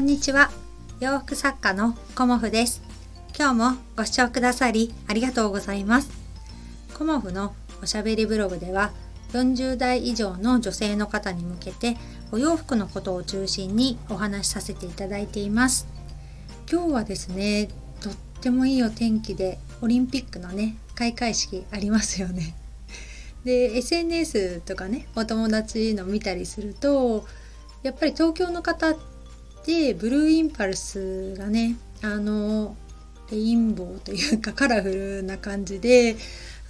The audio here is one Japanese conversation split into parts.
んにちは。洋服作家のコモフです。今日もご視聴くださりありがとうございます。コモフのおしゃべりブログでは40代以上の女性の方に向けてお洋服のことを中心にお話しさせていただいています。今日はですねとってもいいお天気でオリンピックのね開会式ありますよね。で SNS とかねお友達の見たりするとやっぱり東京の方ってブルーインパルスがねあのレインボーというかカラフルな感じで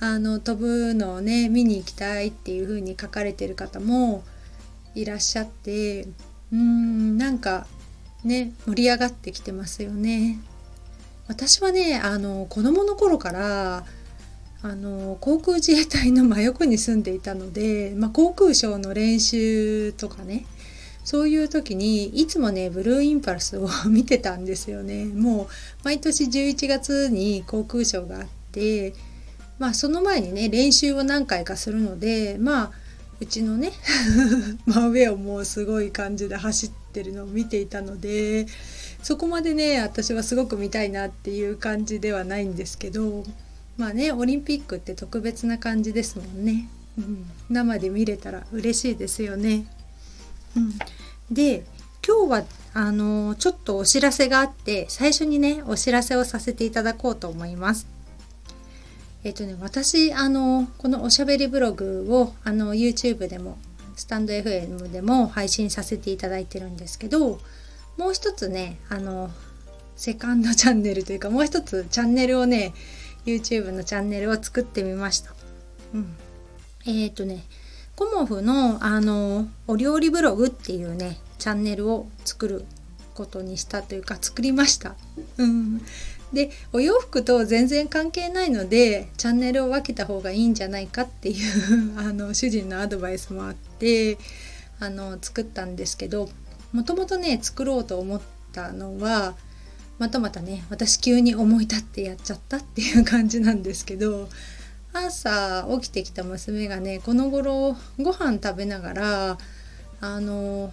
あの飛ぶのをね見に行きたいっていう風に書かれてる方もいらっしゃってうーんなんかね盛り上がってきてますよね。私はねあの子供の頃からあの航空自衛隊の真横に住んでいたので、まあ、航空ショーの練習とかねそういう時にいつもねブルーインパルスを見てたんですよね。もう毎年11月に航空ショーがあってまあその前にね練習を何回かするのでまあうちのね 真上をもうすごい感じで走ってるのを見ていたのでそこまでね私はすごく見たいなっていう感じではないんですけどまあねオリンピックって特別な感じですもんね、うん、生で見れたら嬉しいですよね、うん、で今日はあのちょっとお知らせがあって最初にねお知らせをさせていただこうと思いますえっ、とね私あのこのおしゃべりブログをあの YouTube でもスタンド FM でも配信させていただいてるんですけどもう一つねあのセカンドチャンネルというかもう一つチャンネルをね YouTube のチャンネルを作ってみました。うん、えっ、とねコモフのあのお料理ブログっていうねチャンネルを作ることにしたというか作りました。うん、でお洋服と全然関係ないのでチャンネルを分けた方がいいんじゃないかっていう あの主人のアドバイスもあってあの作ったんですけどもともとね作ろうと思ったのはまたまたね私急に思い立ってやっちゃったっていう感じなんですけど朝起きてきた娘がねこの頃ご飯食べながらあの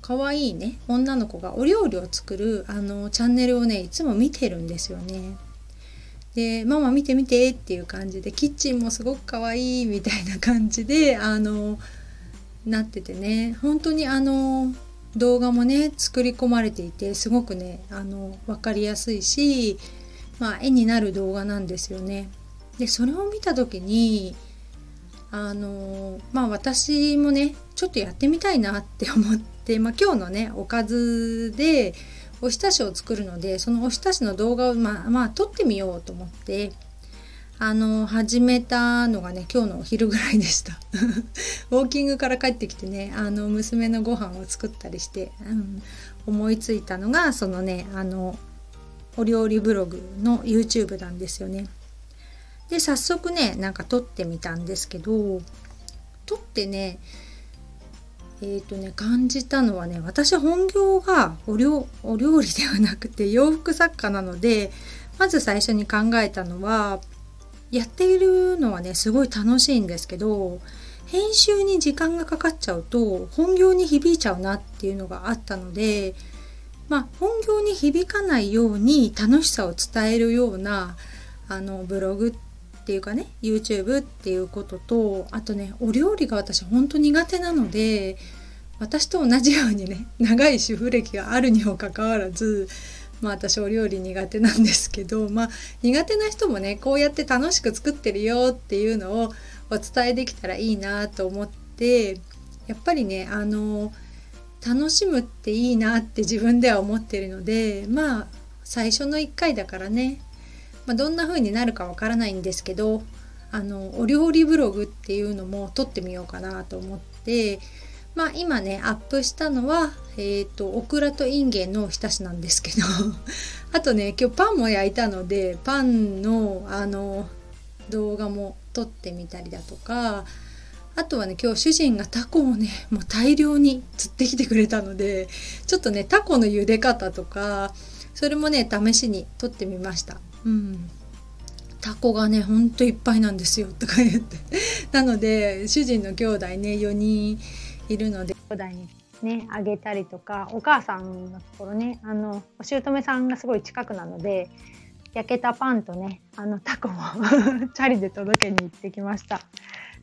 可愛いね女の子がお料理を作るあのチャンネルをねいつも見てるんですよね。で「ママ見て見て」っていう感じでキッチンもすごく可愛いみたいな感じであのなっててね本当にあの動画もね作り込まれていてすごくねあの分かりやすいし、まあ、絵になる動画なんですよね。でそれを見た時にあのまあ私もねちょっとやってみたいなって思って、まあ、今日のねおかずでおひたしを作るのでそのおひたしの動画をまあまあ撮ってみようと思ってあの始めたのがね今日のお昼ぐらいでした ウォーキングから帰ってきてねあの娘のご飯を作ったりして、うん、思いついたのがそのねあのお料理ブログの YouTube なんですよね。で早速ねなんか撮ってみたんですけど撮ってねえーとね感じたのはね私本業がお料お料理ではなくて洋服作家なのでまず最初に考えたのはやっているのはねすごい楽しいんですけど編集に時間がかかっちゃうと本業に響いちゃうなっていうのがあったのでまあ本業に響かないように楽しさを伝えるようなあのブログっっていうかね YouTube っていうこととあとねお料理が私ほんと苦手なので私と同じようにね 長い主婦歴があるにもかかわらずまあ私お料理苦手なんですけどまあ苦手な人もねこうやって楽しく作ってるよっていうのをお伝えできたらいいなと思ってやっぱりねあの楽しむっていいなって自分では思ってるのでまあ最初の1回だからね、まあ、どんな風になるかわからないんですけどあのお料理ブログっていうのも撮ってみようかなと思ってまあ今ねアップしたのはえっ、ー、とオクラとインゲンのおひたしなんですけど あとね今日パンも焼いたのでパンのあの動画も撮ってみたりだとかあとはね今日主人がタコをねもう大量に釣ってきてくれたのでちょっとねタコの茹で方とかそれもね試しに撮ってみました。うん。タコがねほんといっぱいなんですよとか言って。なので主人の兄弟ね4人いるので。兄弟にねあげたりとかお母さんのところねあのお姑さんがすごい近くなので焼けたパンとねあのタコも チャリで届けに行ってきました。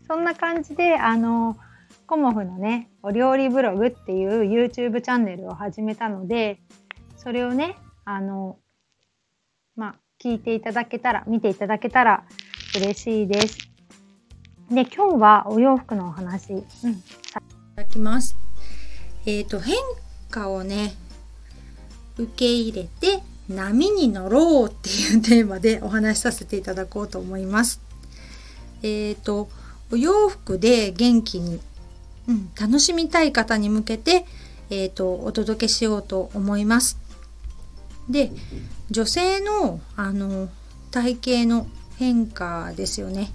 そんな感じであのコモフのねお料理ブログっていう YouTube チャンネルを始めたのでそれをねあのまあ聞いていただけたら見ていただけたら嬉しいですで今日はお洋服のお話、うん、いただきますえっ、ー、と変化をね受け入れて波に乗ろうっていうテーマでお話しさせていただこうと思います。えっ、ー、とお洋服で元気に、うん、楽しみたい方に向けて、えーと、お届けしようと思います。で女性のあの体型の変化ですよね。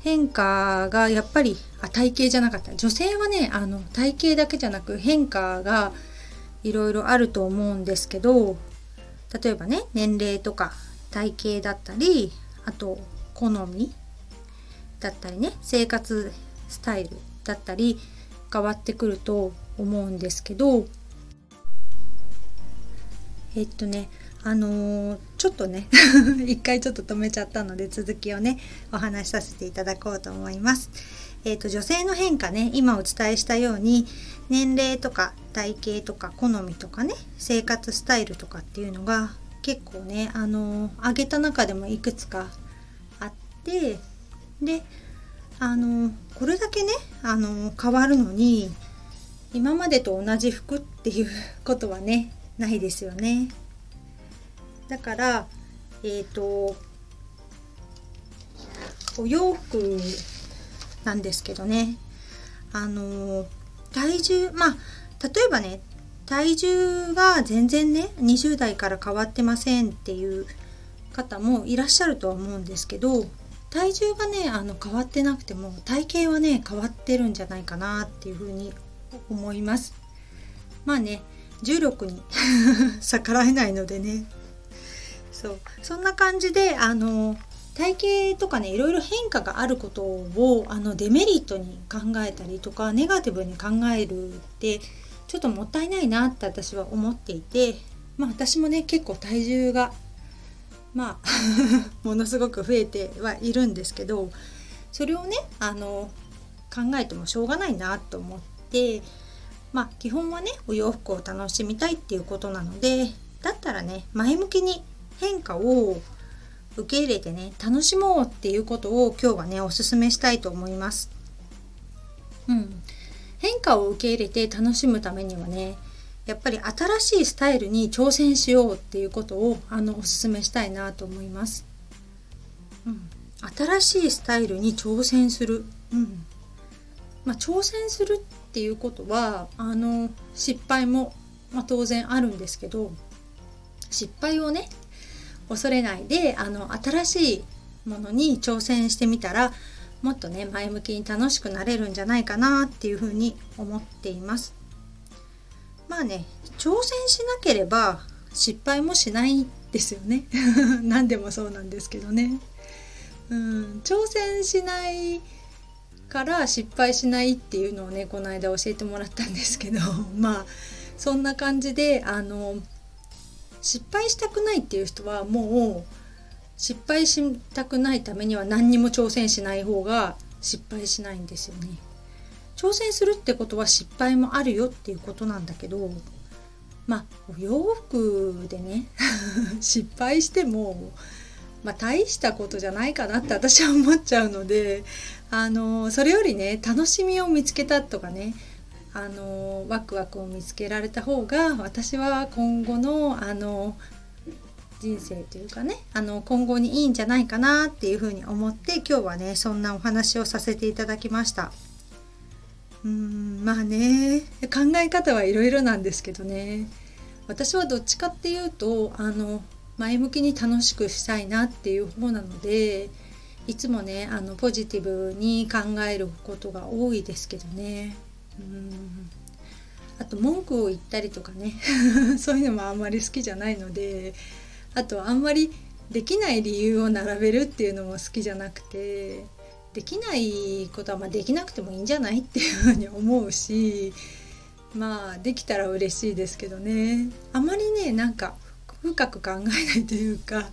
変化がやっぱりあ体型じゃなかった女性はねあの体型だけじゃなく変化がいろいろあると思うんですけど例えばね年齢とか体型だったりあと好みだったりね生活スタイルだったり変わってくると思うんですけどえっとねあのー、ちょっとね 一回ちょっと止めちゃったので続きをねお話しさせていただこうと思います。えっと女性の変化ね今お伝えしたように年齢とか体型とか好みとかね生活スタイルとかっていうのが結構ねあのー、挙げた中でもいくつかあってであのこれだけねあの変わるのに今までと同じ服っていうことはねないですよね。だからえっ、ー、とお洋服なんですけどねあの体重まあ例えばね体重が全然ね20代から変わってませんっていう方もいらっしゃるとは思うんですけど体重がねあの変わってなくても体型はね変わってるんじゃないかなっていうふうに思いますまあね重力に。逆らえないのでね。そう。そんな感じであの体型とかねいろいろ変化があることをあのデメリットに考えたりとかネガティブに考えるってちょっともったいないなって私は思っていてまあ私もね結構体重がまあ ものすごく増えてはいるんですけどそれをねあの考えてもしょうがないなと思ってまあ基本はねお洋服を楽しみたいっていうことなのでだったらね前向きに変化を受け入れてね楽しもうっていうことを今日はねおすすめしたいと思います。うん、変化を受け入れて楽しむためにはねやっぱり新しいスタイルに挑戦しようっていうことをあのおすすめしたいなと思います。うん、新しいスタイルに挑戦する、うんまあ、挑戦するていうことはあの失敗も、まあ、当然あるんですけど失敗をね恐れないであの新しいものに挑戦してみたらもっとね前向きに楽しくなれるんじゃないかなっていうふうに思っています。まあね挑戦しなければ失敗もしないですよね 何でもそうなんですけどねうん挑戦しないから失敗しないっていうのをねこの間教えてもらったんですけど まあそんな感じであの失敗したくないっていう人はもう失敗したくないためには何にも挑戦しない方が失敗しないんですよね。挑戦するってことは失敗もあるよっていうことなんだけどまあお洋服でね 失敗してもまあ大したことじゃないかなって私は思っちゃうのであのそれよりね楽しみを見つけたとかねあのワクワクを見つけられた方が私は今後のあの人生というかねあの今後にいいんじゃないかなっていうふうに思って今日はねそんなお話をさせていただきました。うんまあね考え方はいろいろなんですけどね私はどっちかっていうとあの前向きに楽しくしたいなっていう方なのでいつもねあのポジティブに考えることが多いですけどね。うん。あと文句を言ったりとかね。そういうのもあんまり好きじゃないのであとあんまりできない理由を並べるっていうのも好きじゃなくてできないことはまできなくてもいいんじゃないっていうふうに思うしまあできたら嬉しいですけどね。あまりねなんか深く考えないというか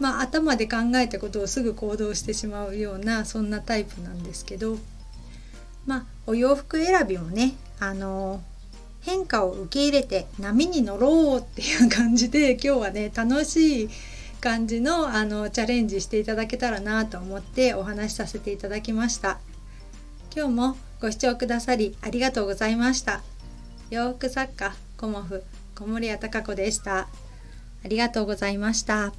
まあ頭で考えたことをすぐ行動してしまうようなそんなタイプなんですけどまあお洋服選びもねあの変化を受け入れて波に乗ろうっていう感じで今日はね楽しい感じのあのチャレンジしていただけたらなと思ってお話しさせていただきました。今日もご視聴くださりありがとうございました。洋服作家コモフ小森屋隆子でした。ありがとうございました。